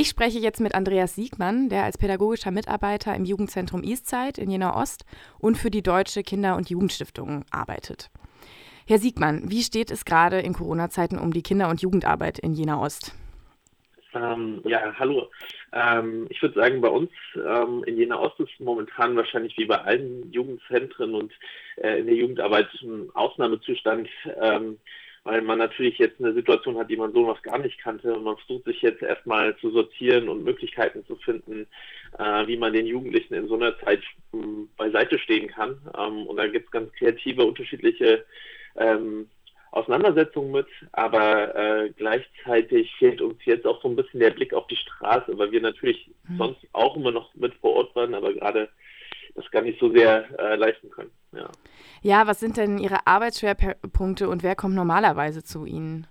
Ich spreche jetzt mit Andreas Siegmann, der als pädagogischer Mitarbeiter im Jugendzentrum Eastside in Jena Ost und für die Deutsche Kinder- und Jugendstiftung arbeitet. Herr Siegmann, wie steht es gerade in Corona-Zeiten um die Kinder- und Jugendarbeit in Jena Ost? Ähm, ja, hallo. Ähm, ich würde sagen, bei uns ähm, in Jena Ost ist momentan wahrscheinlich wie bei allen Jugendzentren und äh, in der Jugendarbeit ein Ausnahmezustand, ähm, weil man natürlich jetzt eine Situation hat, die man so noch gar nicht kannte. Und man versucht sich jetzt erstmal zu sortieren und Möglichkeiten zu finden, äh, wie man den Jugendlichen in so einer Zeit ähm, beiseite stehen kann. Ähm, und da gibt es ganz kreative, unterschiedliche ähm, Auseinandersetzungen mit, aber äh, gleichzeitig fehlt uns jetzt auch so ein bisschen der Blick auf die Straße, weil wir natürlich mhm. sonst auch immer noch mit vor Ort waren, aber gerade das gar nicht so sehr äh, leisten können. Ja. ja, was sind denn Ihre Arbeitsschwerpunkte und wer kommt normalerweise zu Ihnen?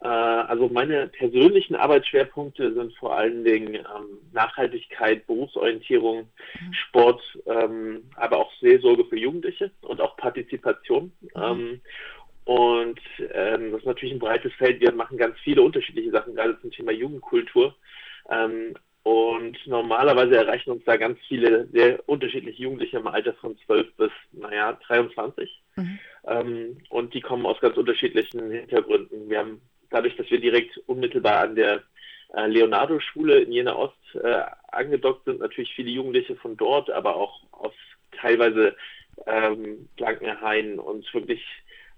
Äh, also meine persönlichen Arbeitsschwerpunkte sind vor allen Dingen ähm, Nachhaltigkeit, Berufsorientierung, mhm. Sport, ähm, aber auch Seelsorge für Jugendliche und auch Partizipation. Mhm. Ähm, und ähm, das ist natürlich ein breites Feld. Wir machen ganz viele unterschiedliche Sachen, gerade zum Thema Jugendkultur. Und normalerweise erreichen uns da ganz viele sehr unterschiedliche Jugendliche im Alter von 12 bis, naja, 23. Mhm. Ähm, und die kommen aus ganz unterschiedlichen Hintergründen. Wir haben dadurch, dass wir direkt unmittelbar an der äh, Leonardo-Schule in Jena Ost äh, angedockt sind, natürlich viele Jugendliche von dort, aber auch aus teilweise ähm, Blankenhain und wirklich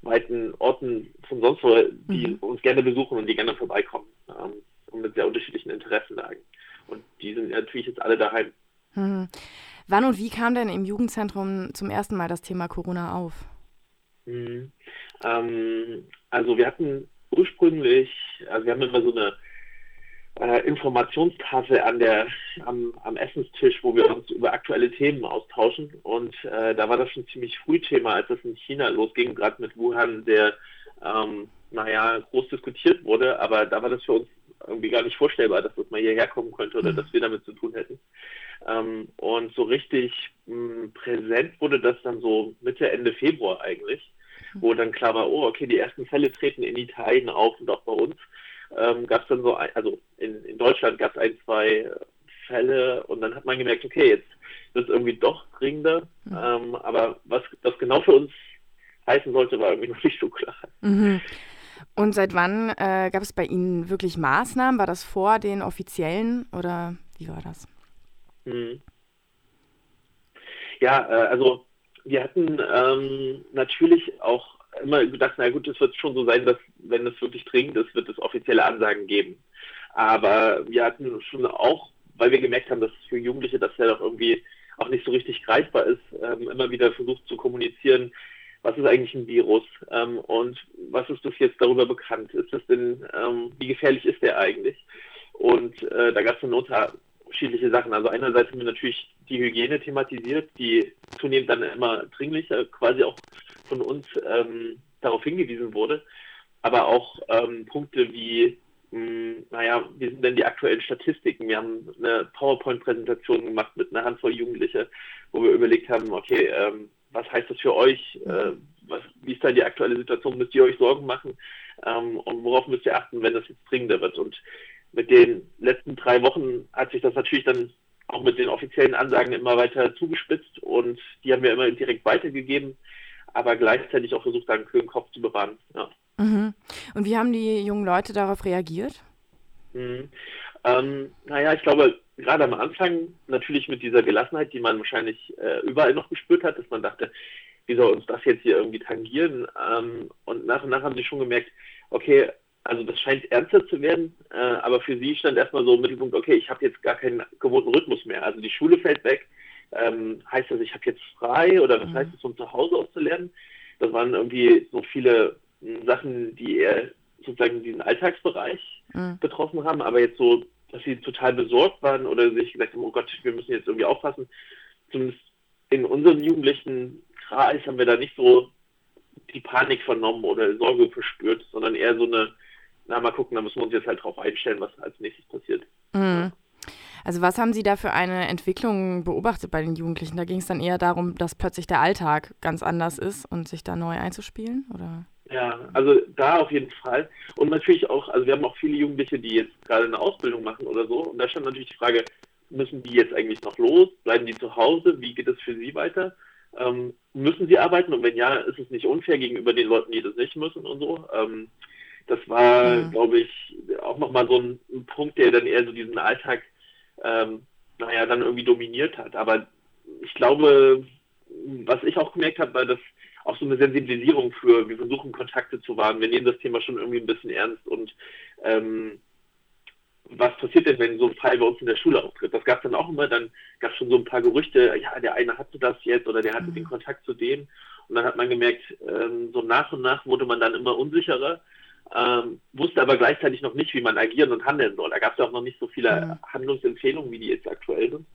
weiten Orten von sonst wo, die mhm. uns gerne besuchen und die gerne vorbeikommen ähm, und mit sehr unterschiedlichen Interessenlagen. Und die sind natürlich jetzt alle daheim. Mhm. Wann und wie kam denn im Jugendzentrum zum ersten Mal das Thema Corona auf? Mhm. Ähm, also wir hatten ursprünglich, also wir haben immer so eine äh, Informationstafel an der, am, am, Essenstisch, wo wir uns über aktuelle Themen austauschen. Und äh, da war das schon ziemlich früh Thema, als es in China losging, gerade mit Wuhan, der, ähm, naja, groß diskutiert wurde. Aber da war das für uns irgendwie gar nicht vorstellbar, dass das mal hierher kommen könnte oder mhm. dass wir damit zu tun hätten. Ähm, und so richtig mh, hm, präsent wurde das dann so Mitte, Ende Februar eigentlich, wo dann klar war, oh, okay, die ersten Fälle treten in Italien auf und auch bei uns ähm, gab es dann so, ein, also in, in Deutschland gab es ein, zwei Fälle und dann hat man gemerkt, okay, jetzt wird es irgendwie doch dringender. Mhm. Ähm, aber was das genau für uns heißen sollte, war irgendwie noch nicht so klar. Mhm. Und seit wann äh, gab es bei Ihnen wirklich Maßnahmen? War das vor den offiziellen oder wie war das? Mhm. Ja, äh, also wir hatten ähm, natürlich auch immer gedacht, na gut, es wird schon so sein, dass wenn es wirklich dringend ist, wird es offizielle Ansagen geben. Aber wir hatten schon auch, weil wir gemerkt haben, dass für Jugendliche das ja doch irgendwie auch nicht so richtig greifbar ist, ähm, immer wieder versucht zu kommunizieren, was ist eigentlich ein Virus ähm, und was ist bis jetzt darüber bekannt? Ist das denn, ähm, wie gefährlich ist der eigentlich? Und äh, da gab es dann unterschiedliche Sachen. Also einerseits haben wir natürlich die Hygiene thematisiert, die zunehmend dann immer dringlicher quasi auch von uns ähm, darauf hingewiesen wurde, aber auch ähm, Punkte wie, mh, hm, naja, wie sind denn die aktuellen Statistiken? Wir haben eine PowerPoint-Präsentation gemacht mit einer Handvoll Jugendliche, wo wir überlegt haben, okay, ähm, was heißt das für euch? Äh, was, wie ist da die aktuelle Situation? Müsst ihr euch Sorgen machen? Ähm, und worauf müsst ihr achten, wenn das jetzt dringender wird? Und mit den letzten drei Wochen hat sich das natürlich dann auch mit den offiziellen Ansagen immer weiter zugespitzt und die haben wir immer direkt weitergegeben aber gleichzeitig auch versucht, einen kühlen Kopf zu bewahren. Ja. Mhm. Und wie haben die jungen Leute darauf reagiert? Mhm. Ähm, naja, ich glaube, gerade am Anfang natürlich mit dieser Gelassenheit, die man wahrscheinlich äh, überall noch gespürt hat, dass man dachte, wie soll uns das jetzt hier irgendwie tangieren? Ähm, und nach und nach haben sie schon gemerkt, okay, also das scheint ernster zu werden, äh, aber für sie stand erstmal so im Mittelpunkt, okay, ich habe jetzt gar keinen gewohnten Rhythmus mehr. Also die Schule fällt weg, ähm, heißt das, ich habe jetzt frei oder was mhm. heißt es, um zu Hause auszulernen? Das waren irgendwie so viele hm, Sachen, die eher sozusagen diesen Alltagsbereich mhm. betroffen haben, aber jetzt so, dass sie total besorgt waren oder sich gesagt haben, oh Gott, wir müssen jetzt irgendwie aufpassen. Zumindest in unserem jugendlichen Kreis haben wir da nicht so die Panik vernommen oder Sorge verspürt, sondern eher so eine, na mal gucken, da müssen wir uns jetzt halt drauf einstellen, was als nächstes passiert. Mhm. Also was haben Sie da für eine Entwicklung beobachtet bei den Jugendlichen? Da ging es dann eher darum, dass plötzlich der Alltag ganz anders ist und sich da neu einzuspielen, oder? Ja, also da auf jeden Fall. Und natürlich auch, also wir haben auch viele Jugendliche, die jetzt gerade eine Ausbildung machen oder so. Und da stand natürlich die Frage, müssen die jetzt eigentlich noch los? Bleiben die zu Hause? Wie geht es für sie weiter? Ähm, müssen sie arbeiten? Und wenn ja, ist es nicht unfair gegenüber den Leuten, die das nicht müssen und so. Ähm, das war, mhm. glaube ich, auch nochmal so ein, ein, Punkt, der dann eher so diesen Alltag, ähm, naja, dann irgendwie dominiert hat. Aber ich glaube, was ich auch gemerkt habe, war, dass auch so eine Sensibilisierung für, wir versuchen Kontakte zu wahren, wir nehmen das Thema schon irgendwie ein bisschen ernst und ähm, was passiert denn, wenn so ein Fall bei uns in der Schule auftritt? Das gab es dann auch immer, dann gab es schon so ein paar Gerüchte, ja, der eine hatte das jetzt oder der hatte mhm. den Kontakt zu dem. Und dann hat man gemerkt, ähm, so nach und nach wurde man dann immer unsicherer, ähm, wusste aber gleichzeitig noch nicht, wie man agieren und handeln soll. Da gab es ja auch noch nicht so viele mhm. Handlungsempfehlungen, wie die jetzt aktuell sind.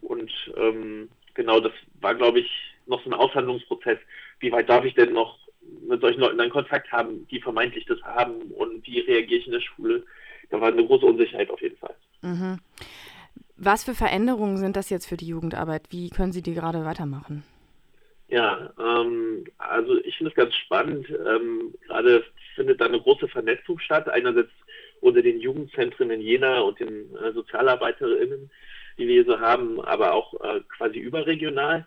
Und ähm, genau, das war, glaube ich, noch so ein Aushandlungsprozess. Wie weit darf ich denn noch mit solchen Leuten dann Kontakt haben, die vermeintlich das haben und wie reagiere ich in der Schule? da war eine große Unsicherheit auf jeden Fall. Mhm. Was für Veränderungen sind das jetzt für die Jugendarbeit? Wie können Sie die gerade weitermachen? Ja, ähm, also ich finde es ganz spannend. Ähm, gerade findet da eine große Vernetzung statt. Einerseits unter den Jugendzentren in Jena und den äh, SozialarbeiterInnen, die wir hier so haben, aber auch äh, quasi überregional.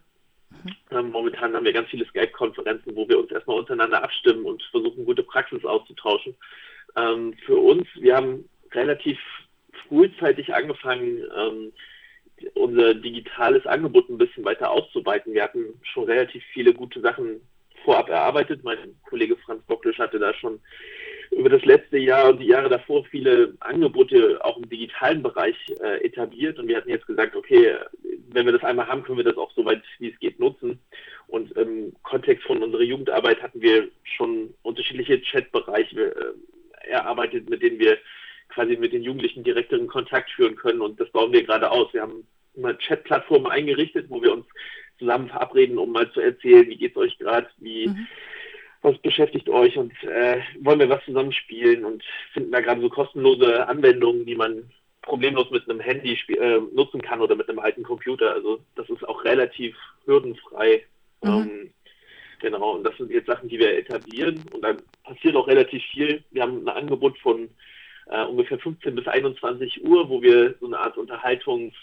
Mhm. Ähm, momentan haben wir ganz viele Skype-Konferenzen, wo wir uns erstmal untereinander abstimmen und versuchen, gute Praxis auszutauschen. Ähm, für uns, wir haben relativ frühzeitig angefangen, ähm, unser digitales Angebot ein bisschen weiter auszuweiten. Wir hatten schon relativ viele gute Sachen vorab erarbeitet. Mein Kollege Franz Bocklisch hatte da schon über das letzte Jahr und die Jahre davor viele Angebote auch im digitalen Bereich äh, etabliert. Und wir hatten jetzt gesagt, okay, wenn wir das einmal haben, können wir das auch so weit wie es geht nutzen. Und im Kontext von unserer Jugendarbeit hatten wir schon unterschiedliche Chatbereiche äh, erarbeitet, mit denen wir quasi mit den Jugendlichen direkteren Kontakt führen können. Und das bauen wir gerade aus. Wir haben eine Chat-Plattform eingerichtet, wo wir uns zusammen verabreden, um mal zu erzählen, wie geht es euch gerade, wie mhm. Was beschäftigt euch und äh, wollen wir was zusammenspielen und finden da gerade so kostenlose Anwendungen, die man problemlos mit einem Handy äh, nutzen kann oder mit einem alten Computer. Also das ist auch relativ hürdenfrei. Mhm. Ähm, genau, und das sind jetzt Sachen, die wir etablieren und dann passiert auch relativ viel. Wir haben ein Angebot von äh, ungefähr 15 bis 21 Uhr, wo wir so eine Art Unterhaltungs,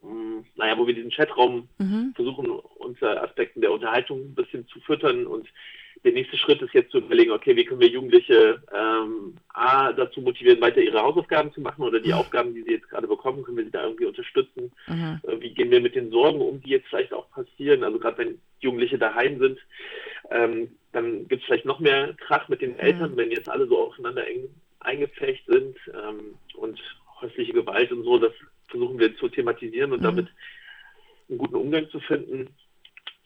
hm, naja, wo wir diesen Chatraum mhm. versuchen, unter Aspekten der Unterhaltung ein bisschen zu füttern und der nächste Schritt ist jetzt zu überlegen, okay, wie können wir Jugendliche ähm, A, dazu motivieren, weiter ihre Hausaufgaben zu machen oder die mhm. Aufgaben, die sie jetzt gerade bekommen, können wir sie da irgendwie unterstützen? Mhm. Äh, wie gehen wir mit den Sorgen um, die jetzt vielleicht auch passieren? Also gerade wenn Jugendliche daheim sind, ähm, dann gibt es vielleicht noch mehr Krach mit den Eltern, mhm. wenn jetzt alle so aufeinander eng eingepfercht sind ähm, und häusliche Gewalt und so, das versuchen wir zu thematisieren und mhm. damit einen guten Umgang zu finden.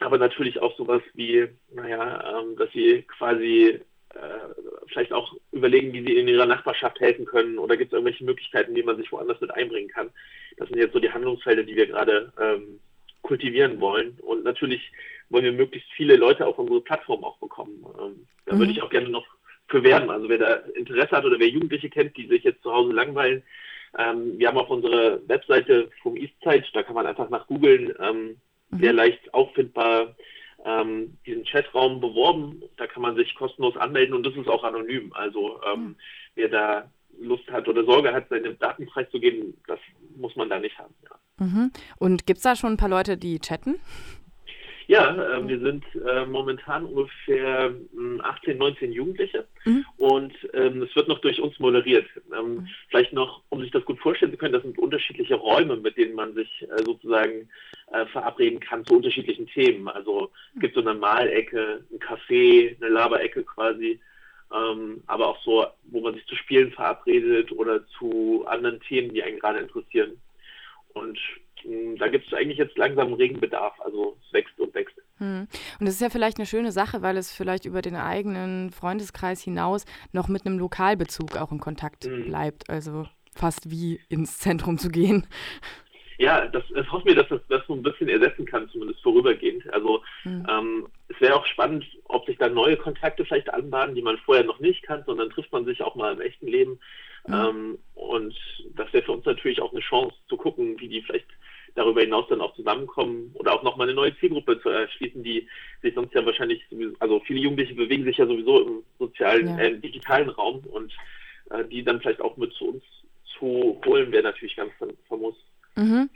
Aber natürlich auch sowas wie, naja, ähm, dass sie quasi äh, vielleicht auch überlegen, wie sie in ihrer Nachbarschaft helfen können oder gibt es irgendwelche Möglichkeiten, wie man sich woanders mit einbringen kann. Das sind jetzt so die Handlungsfelder, die wir gerade ähm, kultivieren wollen. Und natürlich wollen wir möglichst viele Leute auf unsere Plattform auch bekommen. Ähm, da mhm. würde ich auch gerne noch für werben. Also wer da Interesse hat oder wer Jugendliche kennt, die sich jetzt zu Hause langweilen, ähm, wir haben auf unserer Webseite vom Eastzeit, da kann man einfach nach googeln, ähm. Sehr leicht auffindbar ähm, diesen Chatraum beworben. Da kann man sich kostenlos anmelden und das ist auch anonym. Also ähm, mhm. wer da Lust hat oder Sorge hat, seine Daten preiszugeben, das muss man da nicht haben. Ja. Mhm. Und gibt es da schon ein paar Leute, die chatten? Ja, äh, wir sind äh, momentan ungefähr 18, hm, 19 Jugendliche mhm. und ähm, es wird noch durch uns moderiert. Ähm, mhm. Vielleicht noch, um sich das gut vorstellen zu können, das sind unterschiedliche Räume, mit denen man sich äh, sozusagen äh, verabreden kann zu unterschiedlichen Themen. Also es gibt so eine Malecke, ein Café, eine Laberecke quasi, ähm, aber auch so, wo man sich zu Spielen verabredet oder zu anderen Themen, die einen gerade interessieren. Und da gibt es eigentlich jetzt langsam Regenbedarf, also es wächst und wächst. Hm. Und das ist ja vielleicht eine schöne Sache, weil es vielleicht über den eigenen Freundeskreis hinaus noch mit einem Lokalbezug auch in Kontakt mhm. bleibt. Also fast wie ins Zentrum zu gehen. Ja, das, das hoffe mir, dass das, das so ein bisschen ersetzen kann, zumindest vorübergehend. Also mhm. ähm, es wäre auch spannend, ob sich da neue Kontakte vielleicht anbahnen, die man vorher noch nicht kannte, und dann trifft man sich auch mal im echten Leben. Mhm. Ähm, und das wäre für uns natürlich auch eine Chance zu gucken, wie die vielleicht darüber hinaus dann auch zusammenkommen oder auch nochmal eine neue Zielgruppe zu erschließen, die sich sonst ja wahrscheinlich, also viele Jugendliche bewegen sich ja sowieso im sozialen, ja. äh, digitalen Raum und äh, die dann vielleicht auch mit zu uns zu holen, wäre natürlich ganz famos. Mhm.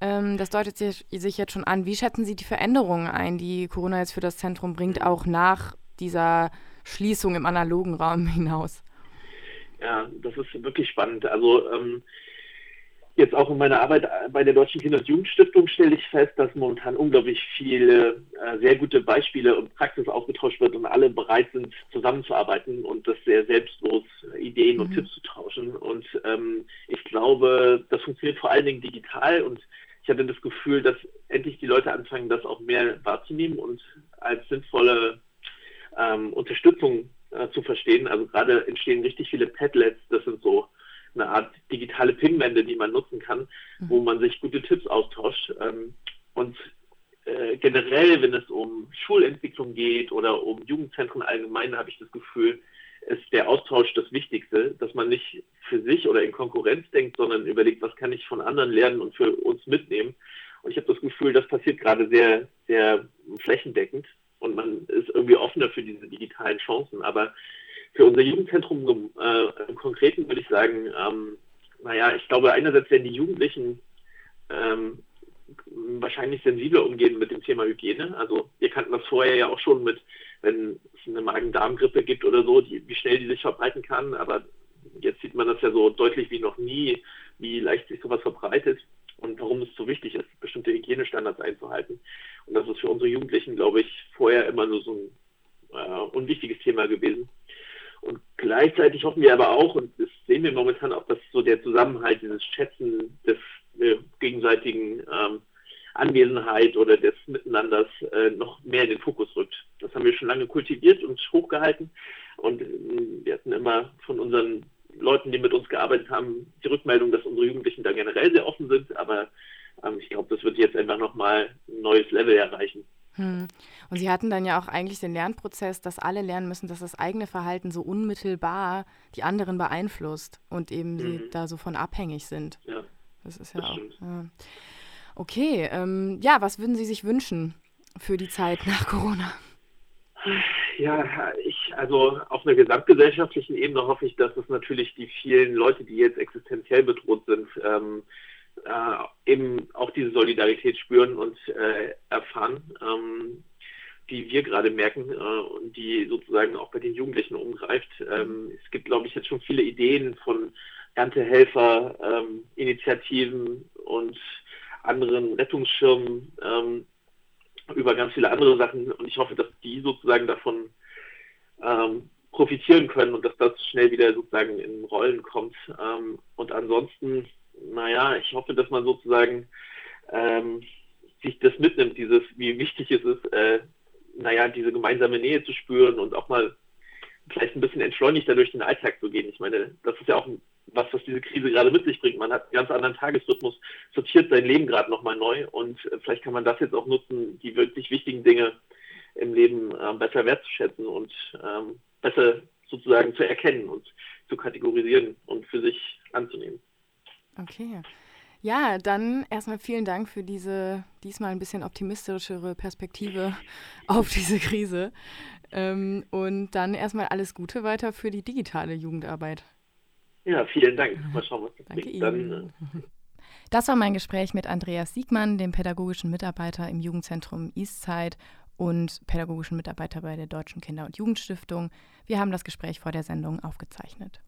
Ähm, das deutet sich, sich jetzt schon an. Wie schätzen Sie die Veränderungen ein, die Corona jetzt für das Zentrum bringt, auch nach dieser Schließung im analogen Raum hinaus? Ja, das ist wirklich spannend. Also ähm, jetzt auch in meiner Arbeit bei der Deutschen Kinder- und Jugendstiftung stelle ich fest, dass momentan unglaublich viele äh, sehr gute Beispiele und Praxis ausgetauscht wird und alle bereit sind, zusammenzuarbeiten und das sehr selbstlos Ideen mhm. und Tipps zu tauschen. Und ähm, ich glaube, das funktioniert vor allen Dingen digital und ich hatte das Gefühl, dass endlich die Leute anfangen, das auch mehr wahrzunehmen und als sinnvolle ähm, Unterstützung äh, zu verstehen. Also gerade entstehen richtig viele Padlets, das sind so eine Art digitale Pinwände, die man nutzen kann, mhm. wo man sich gute Tipps austauscht. Ähm, und äh, generell, wenn es um Schulentwicklung geht oder um Jugendzentren allgemein, habe ich das Gefühl, ist der Austausch das Wichtigste, dass man nicht für sich oder in Konkurrenz denkt, sondern überlegt, was kann ich von anderen lernen und für uns mitnehmen. Und ich habe das Gefühl, das passiert gerade sehr, sehr flächendeckend und man ist irgendwie offener für diese digitalen Chancen. Aber für unser Jugendzentrum äh, im Konkreten würde ich sagen, ähm, naja, ich glaube, einerseits werden die Jugendlichen ähm, wahrscheinlich sensibler umgehen mit dem Thema Hygiene. Also wir kannten das vorher ja auch schon mit, wenn es eine Magen-Darm-Grippe gibt oder so, die, wie schnell die sich verbreiten kann. Aber jetzt sieht man das ja so deutlich wie noch nie, wie leicht sich sowas verbreitet und warum es so wichtig ist, bestimmte Hygienestandards einzuhalten. Und das ist für unsere Jugendlichen, glaube ich, vorher immer nur so ein äh, unwichtiges Thema gewesen. Und gleichzeitig hoffen wir aber auch, und das sehen wir momentan auch, dass so der Zusammenhalt, dieses Schätzen des äh, gegenseitigen ähm, Anwesenheit oder des Miteinanders äh, noch mehr in den Fokus rückt. Das haben wir schon lange kultiviert und hochgehalten. Und äh, wir hatten immer von unseren Leuten, die mit uns gearbeitet haben, die Rückmeldung, dass unsere Jugendlichen da generell sehr offen sind. Aber ähm, ich glaube, das wird jetzt einfach nochmal ein neues Level erreichen. Hm. Und Sie hatten dann ja auch eigentlich den Lernprozess, dass alle lernen müssen, dass das eigene Verhalten so unmittelbar die anderen beeinflusst und eben mhm. sie da so von abhängig sind. Ja. Das ist ja das auch. Ja. Okay, ähm, ja, was würden Sie sich wünschen für die Zeit nach Corona? Ja, ich, also auf einer gesamtgesellschaftlichen Ebene hoffe ich, dass es natürlich die vielen Leute, die jetzt existenziell bedroht sind, ähm, äh, eben auch diese Solidarität spüren und äh, erfahren, ähm, die wir gerade merken äh, und die sozusagen auch bei den Jugendlichen umgreift. Ähm, es gibt, glaube ich, jetzt schon viele Ideen von Erntehelfer, ähm, und anderen Rettungsschirmen ähm, über ganz viele andere Sachen und ich hoffe, dass die sozusagen davon ähm, profitieren können und dass das schnell wieder sozusagen in Rollen kommt. Ähm, und ansonsten naja, ich hoffe, dass man sozusagen ähm, sich das mitnimmt, dieses, wie wichtig es ist, äh, naja, diese gemeinsame Nähe zu spüren und auch mal vielleicht ein bisschen entschleunigter durch den Alltag zu gehen. Ich meine, das ist ja auch was, was diese Krise gerade mit sich bringt. Man hat einen ganz anderen Tagesrhythmus, sortiert sein Leben gerade nochmal neu und äh, vielleicht kann man das jetzt auch nutzen, die wirklich wichtigen Dinge im Leben äh, besser wertzuschätzen und ähm, besser sozusagen zu erkennen und zu kategorisieren und für sich anzunehmen. Okay. Ja, dann erstmal vielen Dank für diese diesmal ein bisschen optimistischere Perspektive auf diese Krise. Ähm, und dann erstmal alles Gute weiter für die digitale Jugendarbeit. Ja, vielen Dank. Mal schauen, was Danke bringt. Dann, äh das war mein Gespräch mit Andreas Siegmann, dem pädagogischen Mitarbeiter im Jugendzentrum Eastside und pädagogischen Mitarbeiter bei der Deutschen Kinder- und Jugendstiftung. Wir haben das Gespräch vor der Sendung aufgezeichnet.